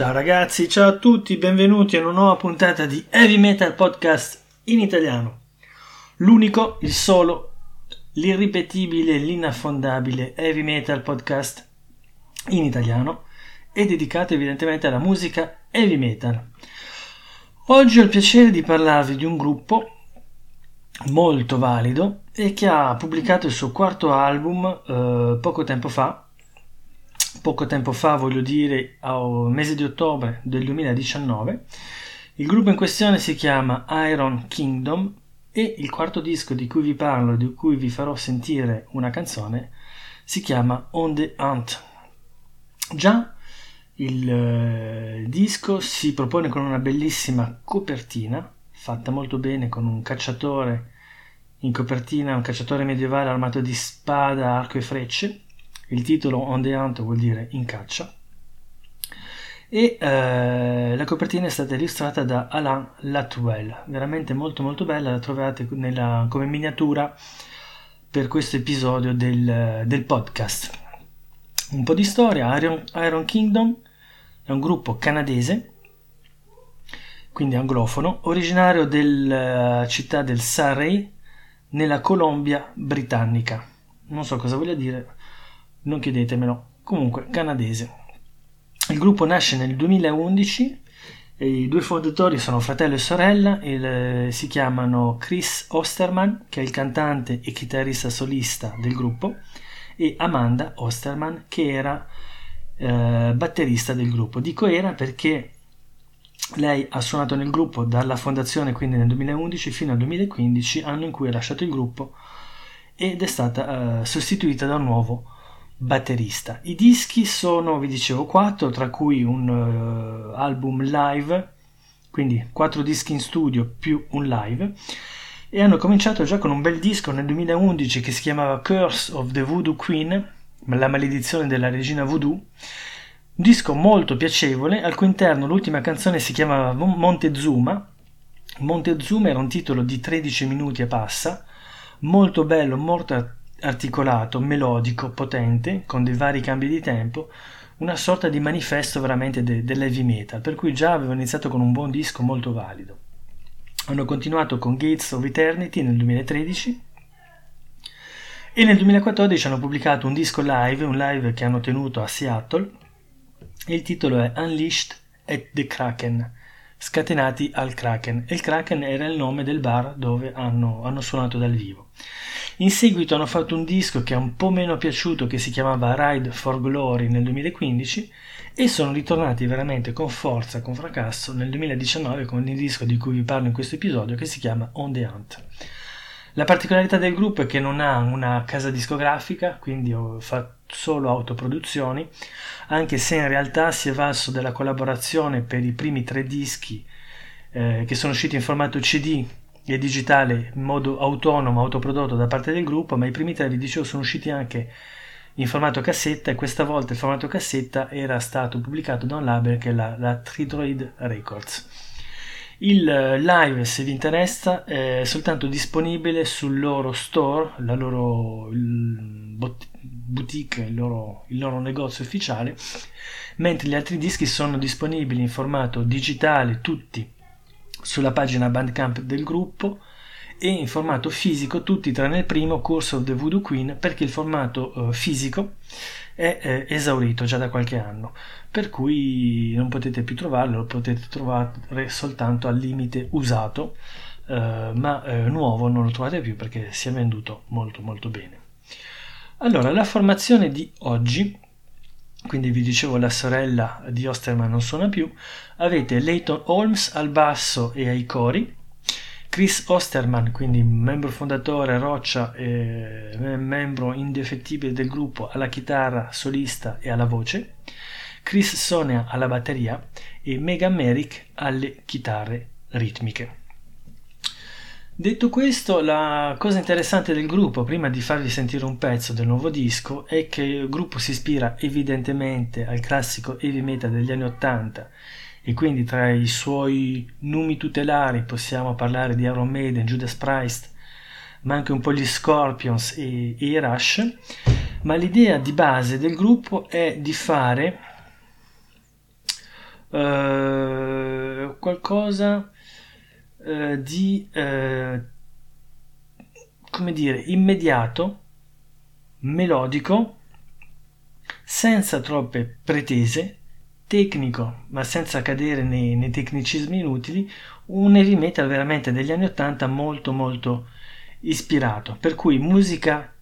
Ciao ragazzi, ciao a tutti, benvenuti a una nuova puntata di Heavy Metal Podcast in italiano. L'unico, il solo, l'irripetibile, l'inaffondabile Heavy Metal Podcast in italiano e dedicato evidentemente alla musica heavy metal. Oggi ho il piacere di parlarvi di un gruppo molto valido e che ha pubblicato il suo quarto album eh, poco tempo fa poco tempo fa, voglio dire al mese di ottobre del 2019. Il gruppo in questione si chiama Iron Kingdom e il quarto disco di cui vi parlo, di cui vi farò sentire una canzone, si chiama On the Hunt. Già il eh, disco si propone con una bellissima copertina, fatta molto bene con un cacciatore in copertina, un cacciatore medievale armato di spada, arco e frecce, il titolo On the Hunt vuol dire in caccia e eh, la copertina è stata illustrata da Alain Latwell, veramente molto molto bella, la trovate nella, come miniatura per questo episodio del, del, podcast. Un po' di storia, Iron, Iron Kingdom è un gruppo canadese, quindi anglofono, originario della città del Surrey nella Colombia britannica. Non so cosa voglia dire, non chiedetemelo, comunque canadese. Il gruppo nasce nel 2011 i due fondatori sono fratello e sorella, il, si chiamano Chris Osterman, che è il cantante e chitarrista solista del gruppo, e Amanda Osterman, che era eh, batterista del gruppo. Dico era perché lei ha suonato nel gruppo dalla fondazione, quindi nel 2011, fino al 2015, anno in cui ha lasciato il gruppo, ed è stata eh, sostituita da un nuovo batterista. I dischi sono, vi dicevo, quattro, tra cui un uh, album live, quindi quattro dischi in studio più un live, e hanno cominciato già con un bel disco nel 2011 che si chiamava Curse of the Voodoo Queen, la maledizione della regina voodoo, un disco molto piacevole, al cui interno l'ultima canzone si chiamava Montezuma. Montezuma era un titolo di 13 minuti e passa, molto bello, molto articolato, melodico, potente, con dei vari cambi di tempo, una sorta di manifesto veramente de- dell'heavy metal, per cui già avevano iniziato con un buon disco molto valido. Hanno continuato con Gates of Eternity nel 2013 e nel 2014 hanno pubblicato un disco live, un live che hanno tenuto a Seattle, il titolo è Unleashed at the Kraken, scatenati al Kraken, e il Kraken era il nome del bar dove hanno, hanno suonato dal vivo. In seguito hanno fatto un disco che è un po' meno piaciuto che si chiamava Ride for Glory nel 2015 e sono ritornati veramente con forza, con fracasso nel 2019 con il disco di cui vi parlo in questo episodio che si chiama On the Hunt. La particolarità del gruppo è che non ha una casa discografica, quindi fa solo autoproduzioni, anche se in realtà si è valso della collaborazione per i primi tre dischi eh, che sono usciti in formato CD e digitale in modo autonomo, autoprodotto da parte del gruppo, ma i primi tre, vi dicevo, sono usciti anche in formato cassetta e questa volta il formato cassetta era stato pubblicato da un label che è la, la Tridroid Records. Il eh, live, se vi interessa, è soltanto disponibile sul loro store, la loro boutique, il loro, il loro negozio ufficiale, mentre gli altri dischi sono disponibili in formato digitale, tutti sulla pagina Bandcamp del gruppo e in formato fisico tutti tranne il primo Course of the Voodoo Queen perché il formato uh, fisico è eh, esaurito già da qualche anno. Per cui non potete più trovarlo lo potete trovare soltanto al limite usato uh, ma uh, nuovo non lo trovate più perché si è venduto molto molto bene. Allora la formazione di oggi quindi vi dicevo la sorella di Osterman non suona più, avete Leighton Holmes al basso e ai cori, Chris Osterman, quindi membro fondatore, roccia e membro indefettibile del gruppo alla chitarra solista e alla voce, Chris Sonia alla batteria e Megan Merrick alle chitarre ritmiche. Detto questo, la cosa interessante del gruppo, prima di farvi sentire un pezzo del nuovo disco, è che il gruppo si ispira evidentemente al classico heavy metal degli anni Ottanta e quindi tra i suoi numi tutelari possiamo parlare di Iron Maiden, Judas Priest, ma anche un po' gli Scorpions e, e i Rush, ma l'idea di base del gruppo è di fare eh, qualcosa eh, di eh, come dire immediato, melodico, senza troppe pretese, tecnico ma senza cadere nei, nei tecnicismi inutili, un heavy metal veramente degli anni 80 molto molto ispirato, per cui musica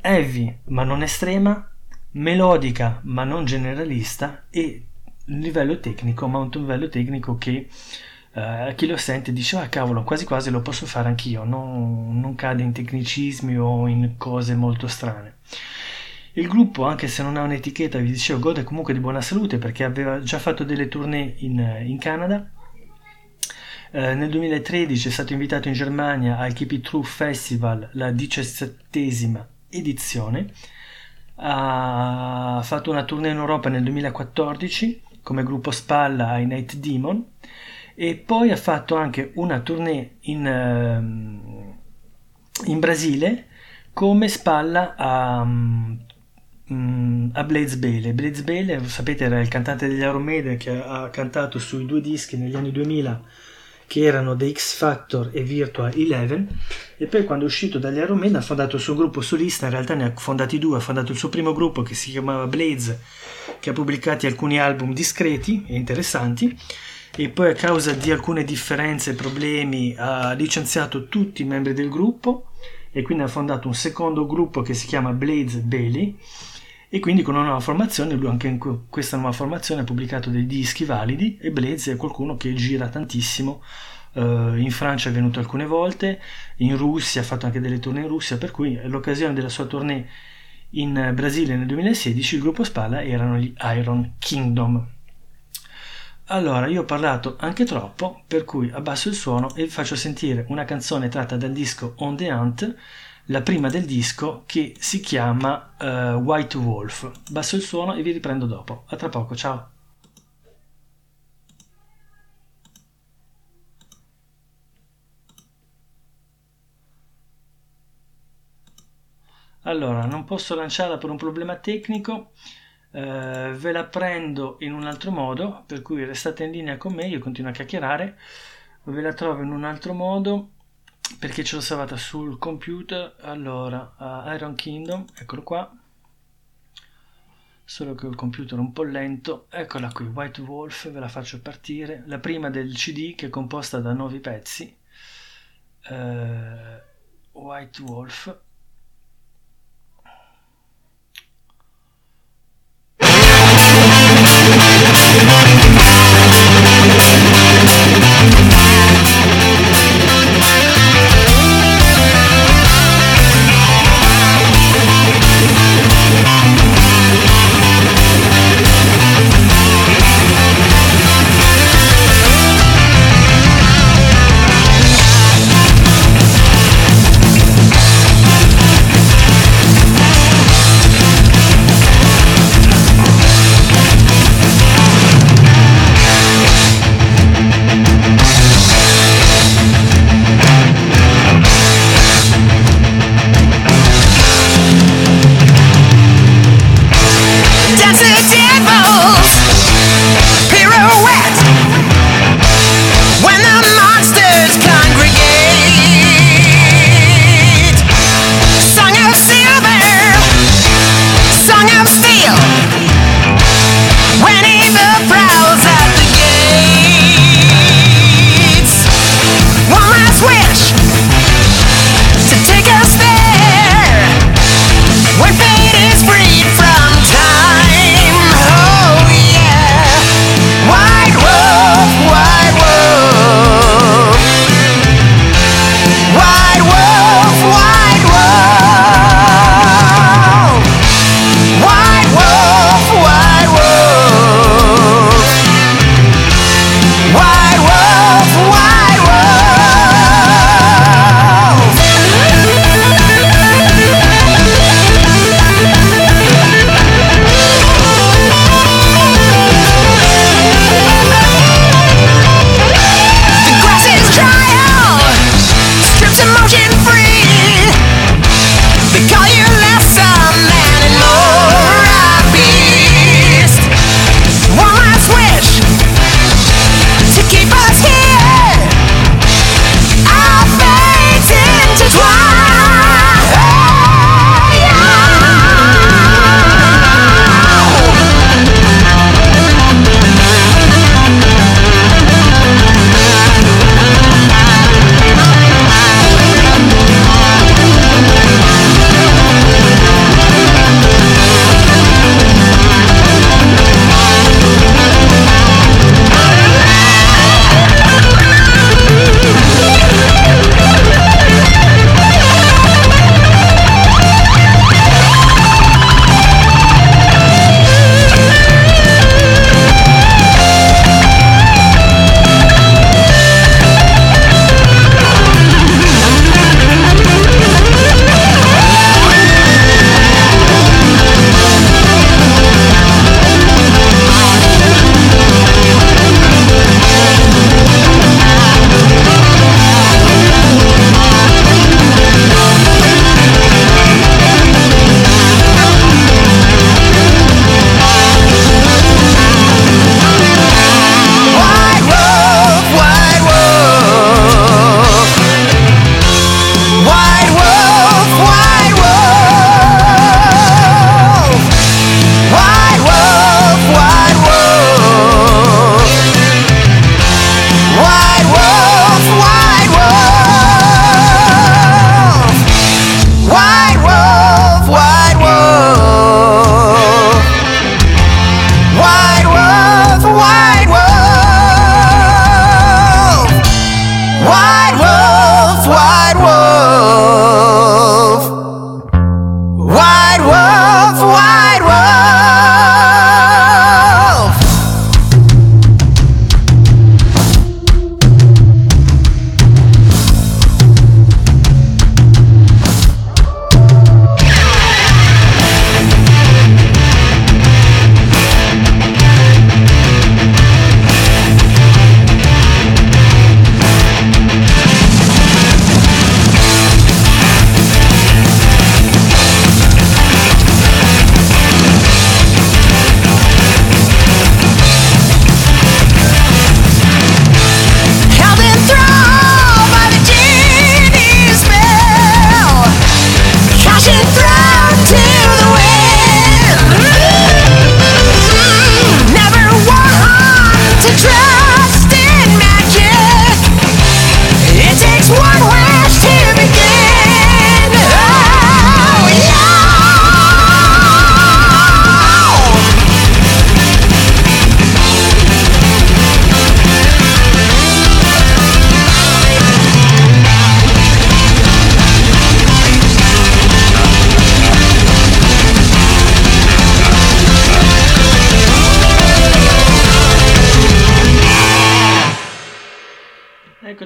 heavy ma non estrema, melodica ma non generalista e livello tecnico, ma un livello tecnico che eh, chi lo sente dice ah cavolo quasi quasi lo posso fare anch'io, non, non cade in tecnicismi o in cose molto strane. Il gruppo, anche se non ha un'etichetta, vi dicevo, gode comunque di buona salute perché aveva già fatto delle tournée in, in Canada. Eh, nel 2013 è stato invitato in Germania al Keep It True Festival, la diciassettesima edizione. Ha fatto una tournée in Europa nel 2014 come gruppo spalla ai Night Demon e poi ha fatto anche una tournée in, ehm, in Brasile come spalla a, mm, a Blaze Bailey. Blaze Bailey, sapete, era il cantante degli Aeromede che ha cantato sui due dischi negli anni 2000 che erano The X Factor e Virtual Eleven. E poi quando è uscito dagli Iron ha fondato il suo gruppo solista, in realtà ne ha fondati due, ha fondato il suo primo gruppo che si chiamava Blaze che ha pubblicato alcuni album discreti e interessanti e poi a causa di alcune differenze e problemi ha licenziato tutti i membri del gruppo e quindi ha fondato un secondo gruppo che si chiama Blaze Bailey e quindi con una nuova formazione, lui anche in questa nuova formazione ha pubblicato dei dischi validi e Blaze è qualcuno che gira tantissimo, uh, in Francia è venuto alcune volte, in Russia ha fatto anche delle tournée in Russia, per cui l'occasione della sua tournée in Brasile nel 2016 il gruppo Spalla erano gli Iron Kingdom. Allora, io ho parlato anche troppo, per cui abbasso il suono e vi faccio sentire una canzone tratta dal disco On the Hunt la prima del disco che si chiama uh, White Wolf. Basso il suono e vi riprendo dopo. A tra poco, ciao. Allora, non posso lanciarla per un problema tecnico, eh, ve la prendo in un altro modo, per cui restate in linea con me, io continuo a chiacchierare, ve la trovo in un altro modo perché ce l'ho salvata sul computer. Allora uh, Iron Kingdom eccolo qua. Solo che il computer un po' lento. Eccola qui White Wolf ve la faccio partire. La prima del cd che è composta da nove pezzi. Uh, White Wolf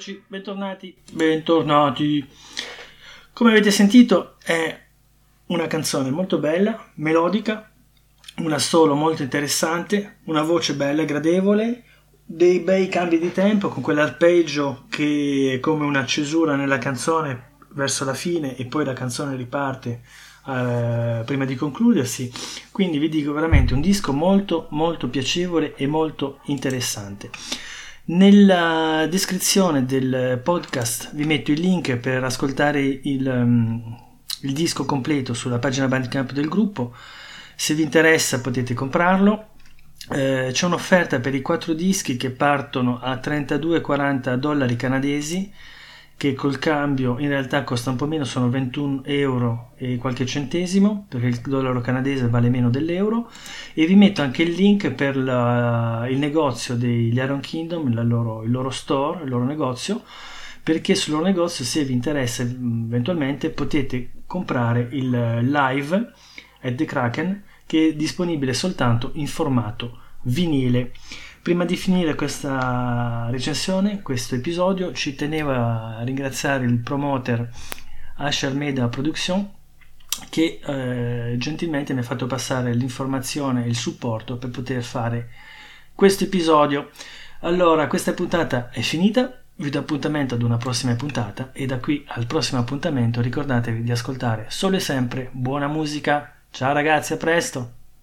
Eccoci, bentornati. Bentornati. Come avete sentito è una canzone molto bella, melodica, una solo molto interessante, una voce bella, gradevole, dei bei cambi di tempo con quell'arpeggio che è come una cesura nella canzone verso la fine e poi la canzone riparte eh, prima di concludersi. Quindi vi dico veramente un disco molto molto piacevole e molto interessante. Nella descrizione del podcast vi metto il link per ascoltare il, um, il disco completo sulla pagina Bandcamp del gruppo. Se vi interessa potete comprarlo. Eh, c'è un'offerta per i quattro dischi che partono a 32,40 dollari canadesi che col cambio in realtà costa un po' meno, sono 21 euro e qualche centesimo, perché il dollaro canadese vale meno dell'euro, e vi metto anche il link per la, il negozio degli Iron Kingdom, loro, il loro store, il loro negozio, perché sul loro negozio se vi interessa eventualmente potete comprare il live at the Kraken che è disponibile soltanto in formato vinile. Prima di finire questa recensione, questo episodio, ci tenevo a ringraziare il promoter Asher Media Production che eh, gentilmente mi ha fatto passare l'informazione e il supporto per poter fare questo episodio. Allora, questa puntata è finita, vi do appuntamento ad una prossima puntata e da qui al prossimo appuntamento ricordatevi di ascoltare solo e sempre buona musica. Ciao ragazzi, a presto!